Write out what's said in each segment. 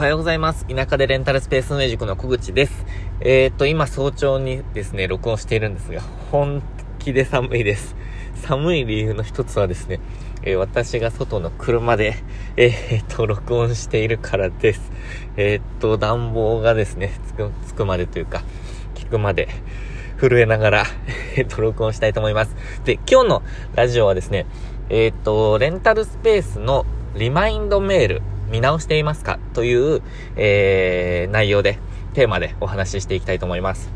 はようございます。田舎でレンタルスペース運営塾の小口です。えー、っと、今早朝にですね、録音しているんですが、本気で寒いです。寒い理由の一つはですね、えー、私が外の車で、えー、っと、録音しているからです。えー、っと、暖房がですね、つく、つくまでというか、聞くまで、震えながら、えっと、録音したいと思います。で、今日のラジオはですね、えっと、レンタルスペースのリマインドメール、見直していますかという、えー、内容で、テーマでお話ししていきたいと思います。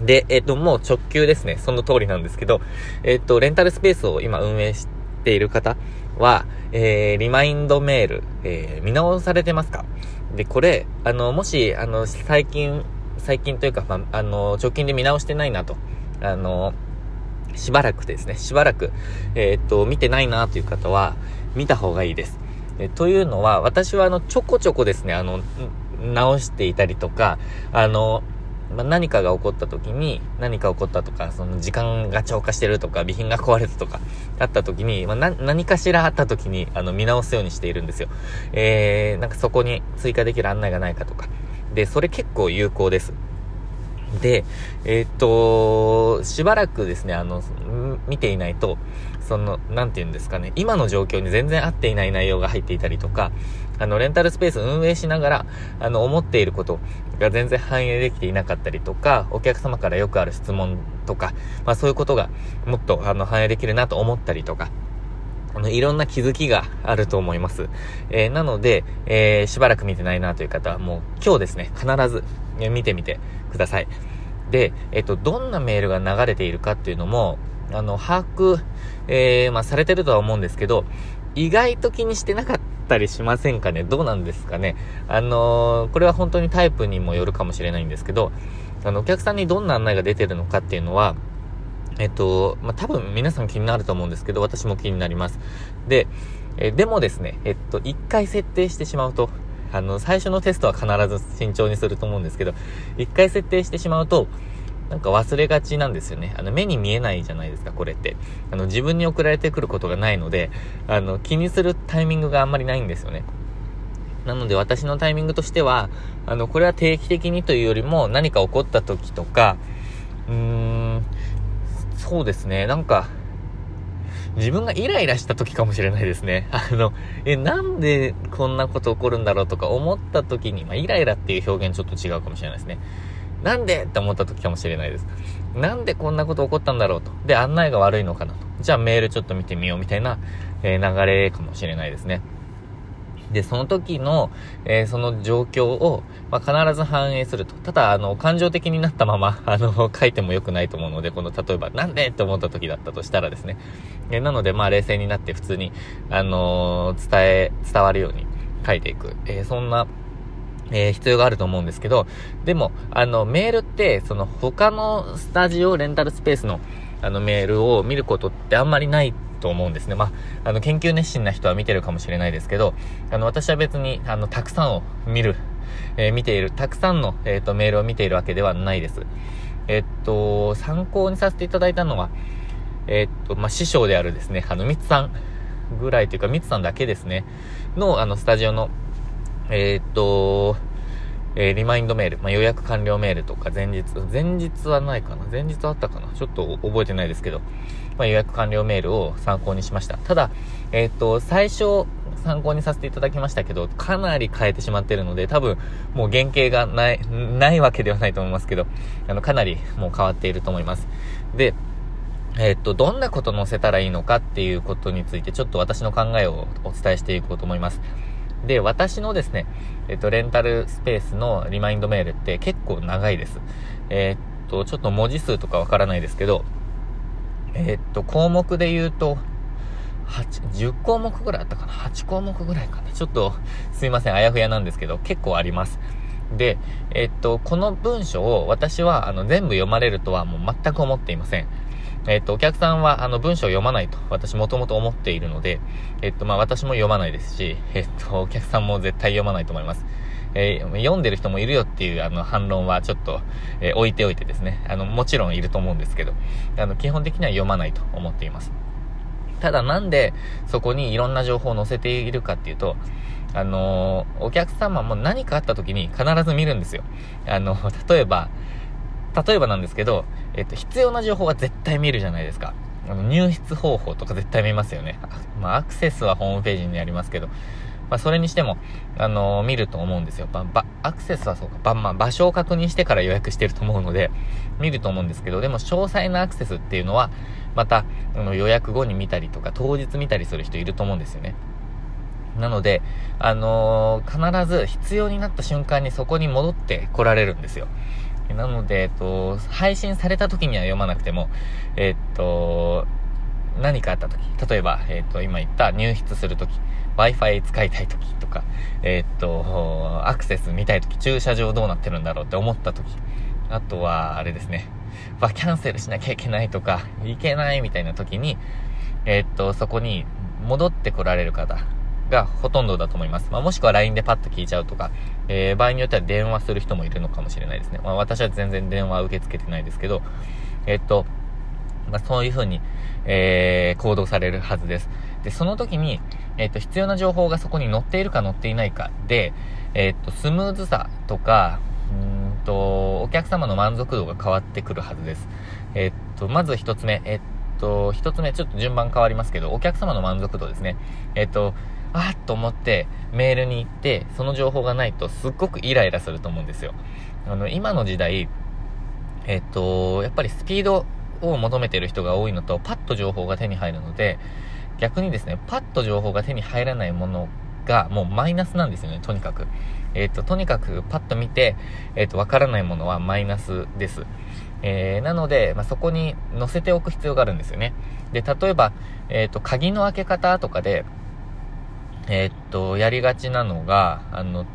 で、えっ、ー、と、もう直球ですね。その通りなんですけど、えっ、ー、と、レンタルスペースを今運営している方は、えー、リマインドメール、えー、見直されてますか？で、これ、あの、もし、あの、最近、最近というか、まあ、あの、直近で見直してないなと、あの、しばらくですね、しばらく、えー、っと、見てないなという方は、見た方がいいです。えというのは、私はあの、ちょこちょこですね、あの、直していたりとか、あの、まあ、何かが起こった時に、何か起こったとか、その時間が超過してるとか、備品が壊れたとか、あった時に、まあ、何かしらあった時に、あの、見直すようにしているんですよ。えー、なんかそこに追加できる案内がないかとか。で、それ結構有効です。で、えー、っと、しばらくですね、あの、見ていないと、その、なんて言うんですかね、今の状況に全然合っていない内容が入っていたりとか、あの、レンタルスペース運営しながら、あの、思っていることが全然反映できていなかったりとか、お客様からよくある質問とか、まあそういうことがもっと、あの、反映できるなと思ったりとか、あの、いろんな気づきがあると思います。えー、なので、えー、しばらく見てないなという方は、もう今日ですね、必ず、見てみてください。で、えっと、どんなメールが流れているかっていうのも、あの、把握、えー、まあ、されてるとは思うんですけど、意外と気にしてなかったりしませんかね？どうなんですかね？あのー、これは本当にタイプにもよるかもしれないんですけど、あの、お客さんにどんな案内が出てるのかっていうのは、えっと、まあ、多分皆さん気になると思うんですけど、私も気になります。で、えでもですね、えっと、一回設定してしまうと、あの、最初のテストは必ず慎重にすると思うんですけど、一回設定してしまうと、なんか忘れがちなんですよね。あの、目に見えないじゃないですか、これって。あの、自分に送られてくることがないので、あの、気にするタイミングがあんまりないんですよね。なので私のタイミングとしては、あの、これは定期的にというよりも何か起こった時とか、うーん、そうですね、なんか、自分がイライラした時かもしれないですね。あの、え、なんでこんなこと起こるんだろうとか思った時に、まあ、イライラっていう表現ちょっと違うかもしれないですね。なんでって思った時かもしれないです。なんでこんなこと起こったんだろうと。で、案内が悪いのかなと。じゃあメールちょっと見てみようみたいな、えー、流れかもしれないですね。で、その時の、えー、その状況を、まあ、必ず反映すると。ただ、あの、感情的になったまま、あの、書いても良くないと思うので、この、例えば、なんでって思った時だったとしたらですね。え、なので、まあ、冷静になって普通に、あのー、伝え、伝わるように書いていく。えそんな、えー、必要があると思うんですけど、でも、あの、メールって、その、他のスタジオレンタルスペースの、あの、メールを見ることってあんまりないと思うんですね。まあ、あの、研究熱心な人は見てるかもしれないですけど、あの、私は別に、あの、たくさんを見る、えー、見ている、たくさんの、えっ、ー、と、メールを見ているわけではないです。えっと、参考にさせていただいたのは、えっと、まあ、師匠であるですね、あの、ミツさんぐらいというか、ミツさんだけですね、の、あの、スタジオの、えっと、えー、リマインドメール、まあ、予約完了メールとか前日、前日はないかな？前日あったかな？ちょっと覚えてないですけど、まあ、予約完了メールを参考にしました。ただ、えっ、と、最初参考にさせていただきましたけど、かなり変えてしまってるので、多分、もう原型がない、ないわけではないと思いますけど、あの、かなりもう変わっていると思います。で、えっ、と、どんなこと載せたらいいのかっていうことについて、ちょっと私の考えをお伝えしていこうと思います。で、私のですね、えっと、レンタルスペースのリマインドメールって結構長いです。えー、っと、ちょっと文字数とかわからないですけど、えー、っと、項目で言うと、8、10項目ぐらいあったかな ?8 項目ぐらいかな？ちょっと、すいません、あやふやなんですけど、結構あります。で、えっと、この文章を私は、あの、全部読まれるとはもう全く思っていません。えっ、と、お客さんは、あの、文章を読まないと、私もともと思っているので、えっ、と、まあ、私も読まないですし、えっ、と、お客さんも絶対読まないと思います。えー、読んでる人もいるよっていう、あの、反論はちょっと、えー、置いておいてですね、あの、もちろんいると思うんですけど、あの、基本的には読まないと思っています。ただなんで、そこにいろんな情報を載せているかっていうと、あの、お客様も何かあった時に必ず見るんですよ。あの、例えば、例えばなんですけど、えっと、必要な情報は絶対見るじゃないですか。あの入室方法とか絶対見ますよね。まあ、アクセスはホームページにありますけど、まあ、それにしても、あのー、見ると思うんですよ。ば、ば、アクセスはそうか、ば、まあ、場所を確認してから予約してると思うので、見ると思うんですけど、でも詳細なアクセスっていうのは、また、あの、予約後に見たりとか、当日見たりする人いると思うんですよね。なので、あのー、必ず必要になった瞬間にそこに戻って来られるんですよ。なので、えっと、配信された時には読まなくても、えっと、何かあった時、例えば、えっと、今言った入室する時、Wi-Fi 使いたい時とか、えっと、アクセス見たい時、駐車場どうなってるんだろうって思った時、あとは、あれですね、まキャンセルしなきゃいけないとか、いけないみたいな時に、えっと、そこに戻ってこられる方がほとんどだと思います。まあ、もしくは LINE でパッと聞いちゃうとか、えー、場合によっては電話する人もいるのかもしれないですね。まあ、私は全然電話受け付けてないですけど、えっと、まあ、そういう風に、えー、行動されるはずです。で、その時に、えっと、必要な情報がそこに載っているか載っていないかで、えっと、スムーズさとか、うんと、お客様の満足度が変わってくるはずです。えっと、まず一つ目、えっと、一つ目、ちょっと順番変わりますけど、お客様の満足度ですね。えっと、あっと思ってメールに行って、その情報がないとすっごくイライラすると思うんですよ。あの、今の時代、えっと、やっぱりスピードを求めてる人が多いのと、パッと情報が手に入るので、逆にですね、パッと情報が手に入らないものがもうマイナスなんですよね、とにかく。えっ、と、とにかくパッと見て、えっ、と、わからないものはマイナスです。えー、なので、まあ、そこに載せておく必要があるんですよね。で、例えば、えっ、と、鍵の開け方とかで、えー、っと、やりがちなのが、あの、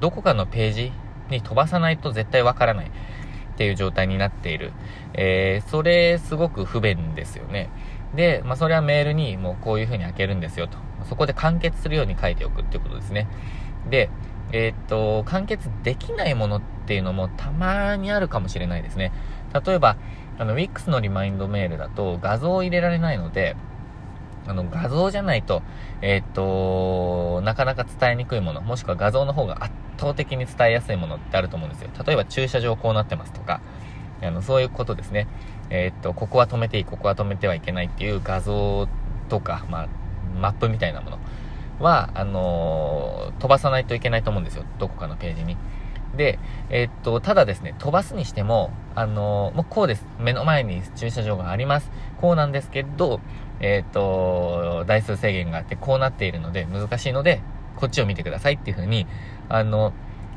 どこかのページに飛ばさないと絶対わからないっていう状態になっている。えー、それすごく不便ですよね。で、まあ、それはメールにもうこういう風に開けるんですよと。そこで完結するように書いておくっていうことですね。で、えー、っと、完結できないものっていうのもたまにあるかもしれないですね。例えば、あの、Wix のリマインドメールだと画像を入れられないので、あの、画像じゃないと、えー、っと、なかなか伝えにくいもの、もしくは画像の方が圧倒的に伝えやすいものってあると思うんですよ。例えば駐車場こうなってますとか、あの、そういうことですね。えー、っと、ここは止めていい、ここは止めてはいけないっていう画像とか、まあ、マップみたいなものは、あのー、飛ばさないといけないと思うんですよ。どこかのページに。で、え、っと、ただですね、飛ばすにしても、あの、もうこうです。目の前に駐車場があります。こうなんですけど、えっ、と、台数制限があってこうなっているので難しいので、こっちを見てくださいっていう風に、あの、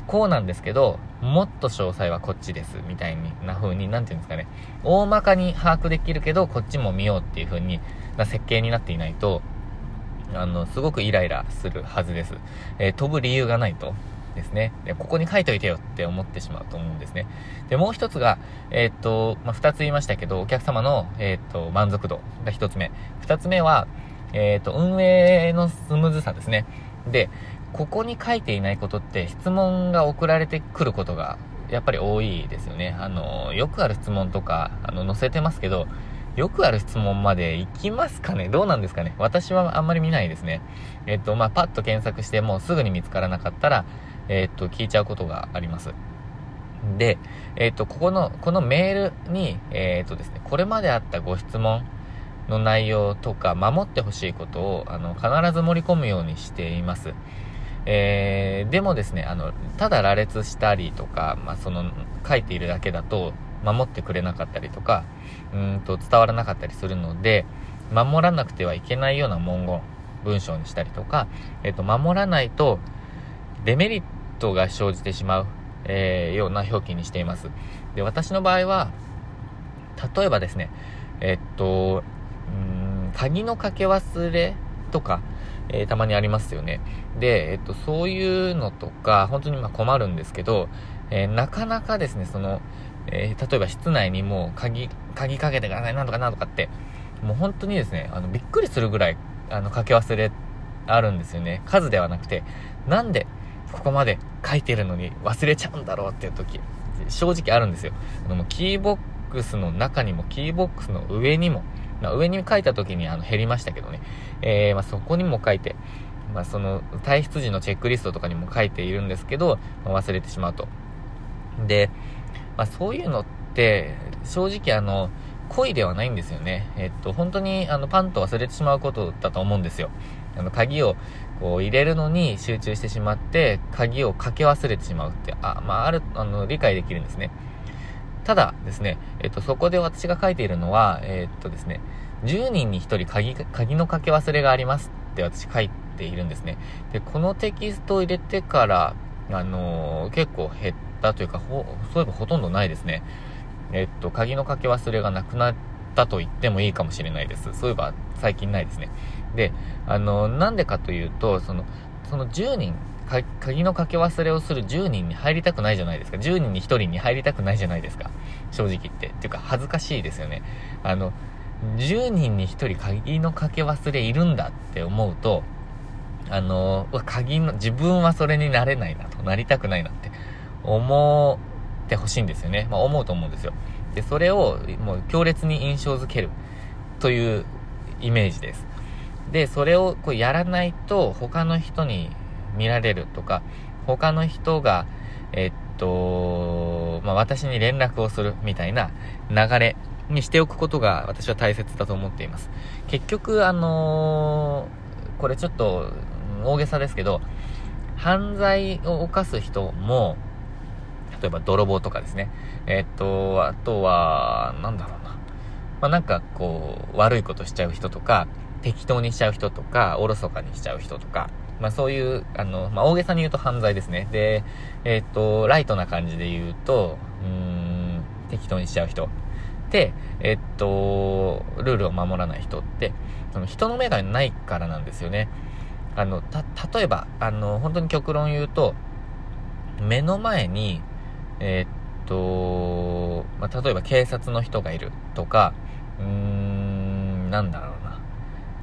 こうなんですけど、もっと詳細はこっちです、みたいな風に、なんていうんですかね、大まかに把握できるけど、こっちも見ようっていう風に、な設計になっていないと、あの、すごくイライラするはずです。えー、飛ぶ理由がないと。ですね。で、ここに書いといてよって思ってしまうと思うんですね。で、もう一つが、えー、っと、まあ、二つ言いましたけど、お客様の、えー、っと、満足度が一つ目。二つ目は、えー、っと、運営のスムーズさですね。で、ここに書いていないことって質問が送られてくることがやっぱり多いですよね。あの、よくある質問とか、あの、載せてますけど、よくある質問まで行きますかねどうなんですかね私はあんまり見ないですね。えっと、まあ、パッと検索してもうすぐに見つからなかったら、えー、っと、聞いちゃうことがあります。で、えー、っと、ここの、このメールに、えー、とですね、これまであったご質問の内容とか、守ってほしいことを、あの、必ず盛り込むようにしています。えー、でもですね、あの、ただ羅列したりとか、まあ、その、書いているだけだと、守ってくれなかったりとか、うんと、伝わらなかったりするので、守らなくてはいけないような文言、文章にしたりとか、えっ、と、守らないと、デメリットが生じてしまう、えー、ような表記にしています。で、私の場合は、例えばですね、えっと、うん、鍵のかけ忘れとか、えー、たまにありますよね。で、えっと、そういうのとか、本当にま困るんですけど、えー、なかなかですね、その、えー、例えば室内にもう鍵、鍵かけてください、なんとかなんとかって、もう本当にですね、あの、びっくりするぐらい、あの、かけ忘れあるんですよね。数ではなくて、なんでここまで書いてるのに忘れちゃうんだろうっていう時、正直あるんですよ。あの、キーボックスの中にも、キーボックスの上にも、ま、上に書いた時にあの減りましたけどね、えー、ま、そこにも書いて、まあ、その、退出時のチェックリストとかにも書いているんですけど、ま、忘れてしまうと。で、まあ、そういうのって、正直あの、恋ではないんですよね。えっと、本当にあの、パンと忘れてしまうことだと思うんですよ。あの、鍵をこう入れるのに集中してしまって、鍵をかけ忘れてしまうって、あ、まあ、ある、あの、理解できるんですね。ただですね、えっと、そこで私が書いているのは、えっとですね、10人に1人鍵、鍵のかけ忘れがありますって私書いているんですね。で、このテキストを入れてから、あのー、結構減ったというか、ほ、そういえばほとんどないですね。えっと、鍵のかけ忘れがなくなったと言ってもいいかもしれないです。そういえば最近ないですね。で、あの、なんでかというと、その、その10人、鍵のかけ忘れをする10人に入りたくないじゃないですか。10人に1人に入りたくないじゃないですか。正直言って。っていうか、恥ずかしいですよね。あの、10人に1人鍵のかけ忘れいるんだって思うと、あの、鍵の、自分はそれになれないなと、なりたくないなって思ってほしいんですよね。まあ思うと思うんですよ。で、それをもう強烈に印象づけるというイメージです。で、それをこうやらないと他の人に見られるとか、他の人が、えっと、まあ、私に連絡をするみたいな流れにしておくことが私は大切だと思っています。結局、あのー、これちょっと大げさですけど、犯罪を犯す人も、例えば泥棒とかですね。えっと、あとは、なんだろうな。まあ、なんかこう、悪いことしちゃう人とか、適当にしちゃう人とか、おろそかにしちゃう人とか、まあそういう、あの、まあ大げさに言うと犯罪ですね。で、えっと、ライトな感じで言うと、うん、適当にしちゃう人。で、えっと、ルールを守らない人って、その人の目がないからなんですよね。あの、た、例えば、あの、本当に極論言うと、目の前に、えっと、まあ、例えば警察の人がいるとか、うーん、なんだろう。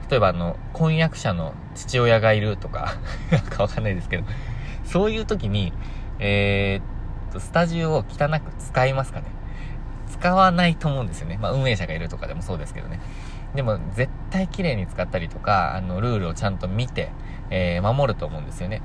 例えばあの、婚約者の父親がいるとか、なんかわかんないですけど、そういう時に、えー、っと、スタジオを汚く使いますかね使わないと思うんですよね。まあ、運営者がいるとかでもそうですけどね。でも、絶対綺麗に使ったりとか、あの、ルールをちゃんと見て、えー、守ると思うんですよね。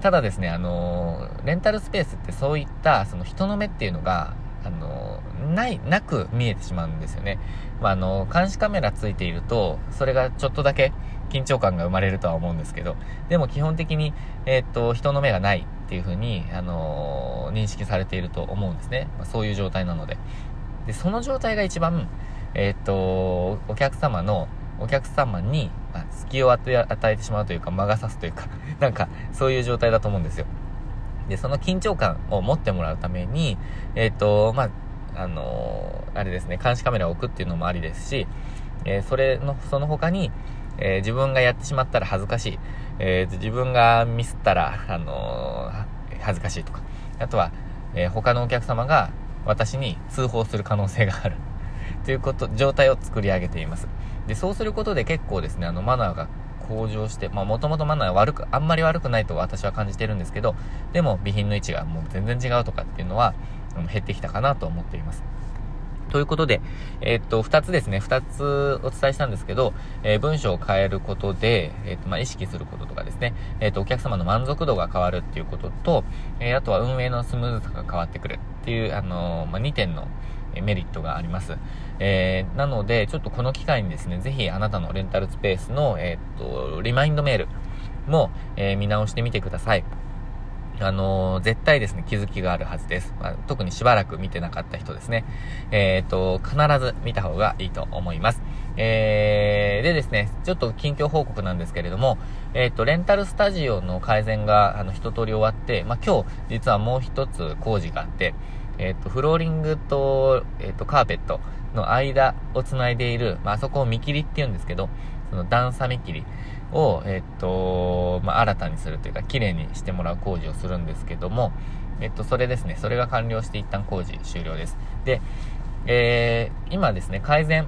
ただですね、あのレンタルスペースってそういった、その人の目っていうのが、あのない、なく見えてしまうんですよね。まあ、あの、監視カメラついていると、それがちょっとだけ緊張感が生まれるとは思うんですけど、でも基本的に、えー、っと、人の目がないっていう風に、あの認識されていると思うんですね。まあ、そういう状態なので。で、その状態が一番、えー、っと、お客様の、お客様に、ま、隙を与えてしまうというか、魔が差すというか、なんか、そういう状態だと思うんですよ。で、その緊張感を持ってもらうために、えっ、と、まあ、あのー、あれですね、監視カメラを置くっていうのもありですし、えー、それの、その他に、え、自分がやってしまったら恥ずかしい、え自分がミスったら、あの恥ずかしいとか、あとは、え他のお客様が私に通報する可能性がある。ということ、状態を作り上げています。で、そうすることで結構ですね、あの、マナーが向上して、まあ、もともとマナー悪く、あんまり悪くないと私は感じてるんですけど、でも、備品の位置がもう全然違うとかっていうのは、減ってきたかなと思っています。ということで、えー、っと、二つですね、二つお伝えしたんですけど、えー、文章を変えることで、えー、っと、まあ、意識することとかですね、えっと、お客様の満足度が変わるっていうことと、えあとは運営のスムーズさが変わってくるっていう、あのまあ、2点のメリットがあります。えなので、ちょっとこの機会にですね、ぜひあなたのレンタルスペースの、えっと、リマインドメールも、え見直してみてください。あの、絶対ですね、気づきがあるはずです。まあ、特にしばらく見てなかった人ですね。えっ、と、必ず見た方がいいと思います。えー、でですね、ちょっと近況報告なんですけれども、えっ、と、レンタルスタジオの改善が、あの、一通り終わって、まあ、今日、実はもう一つ工事があって、えっ、と、フローリングと、えっ、と、カーペットの間を繋いでいる、まあ、そこを見切りって言うんですけど、その段差見切り。を、えっと、まあ、新たにするというか、綺麗にしてもらう工事をするんですけども、えっと、それですね、それが完了して一旦工事終了です。で、えー、今ですね、改善、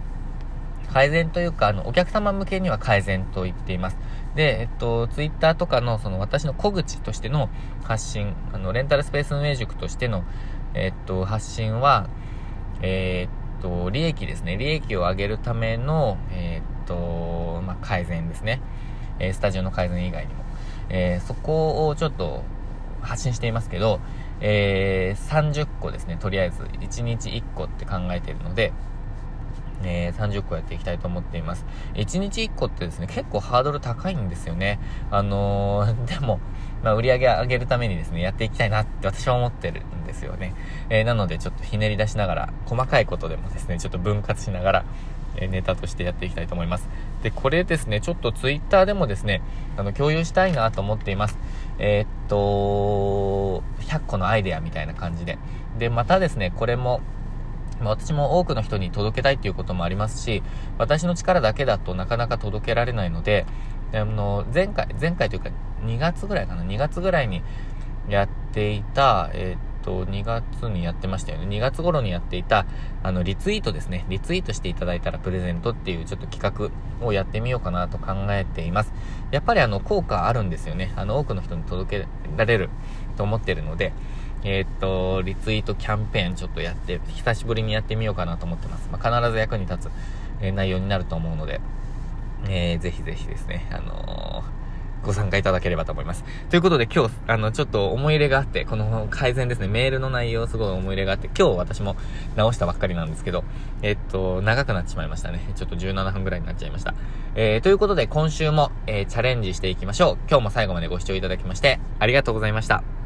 改善というか、あの、お客様向けには改善と言っています。で、えっと、ツイッターとかの、その、私の小口としての発信、あの、レンタルスペース運営塾としての、えっと、発信は、えー、っと、利益ですね。利益を上げるための、えー、っと、まあ、改善ですね。えスタジオの改善以外にも。えー、そこをちょっと発信していますけど、え、30個ですね、とりあえず、1日1個って考えているので、えー、30個やっていきたいと思っています。1日1個ってですね、結構ハードル高いんですよね。あのー、でも、まあ、売り上げ上げるためにですね、やっていきたいなって私は思ってるんですよね。えー、なので、ちょっとひねり出しながら、細かいことでもですね、ちょっと分割しながら、えネタとしてやっていきたいと思います。で、これですね、ちょっとツイッターでもですね、あの、共有したいなと思っています。えー、っと、100個のアイデアみたいな感じで。で、またですね、これも、私も多くの人に届けたいっていうこともありますし、私の力だけだとなかなか届けられないので、あの、前回、前回というか2月ぐらいかな、2月ぐらいにやっていた、えー、と、2月にやってましたよね。2月頃にやっていた、あの、リツイートですね。リツイートしていただいたらプレゼントっていうちょっと企画をやってみようかなと考えています。やっぱりあの、効果あるんですよね。あの、多くの人に届けられると思ってるので、えー、っと、リツイートキャンペーンちょっとやって、久しぶりにやってみようかなと思ってます。まあ、必ず役に立つ、えー、内容になると思うので、えー、ぜひぜひですね、あのーご参加いただければと思います。ということで今日、あの、ちょっと思い入れがあって、この改善ですね、メールの内容すごい思い入れがあって、今日私も直したばっかりなんですけど、えっと、長くなってしまいましたね。ちょっと17分ぐらいになっちゃいました。えー、ということで今週も、えー、チャレンジしていきましょう。今日も最後までご視聴いただきまして、ありがとうございました。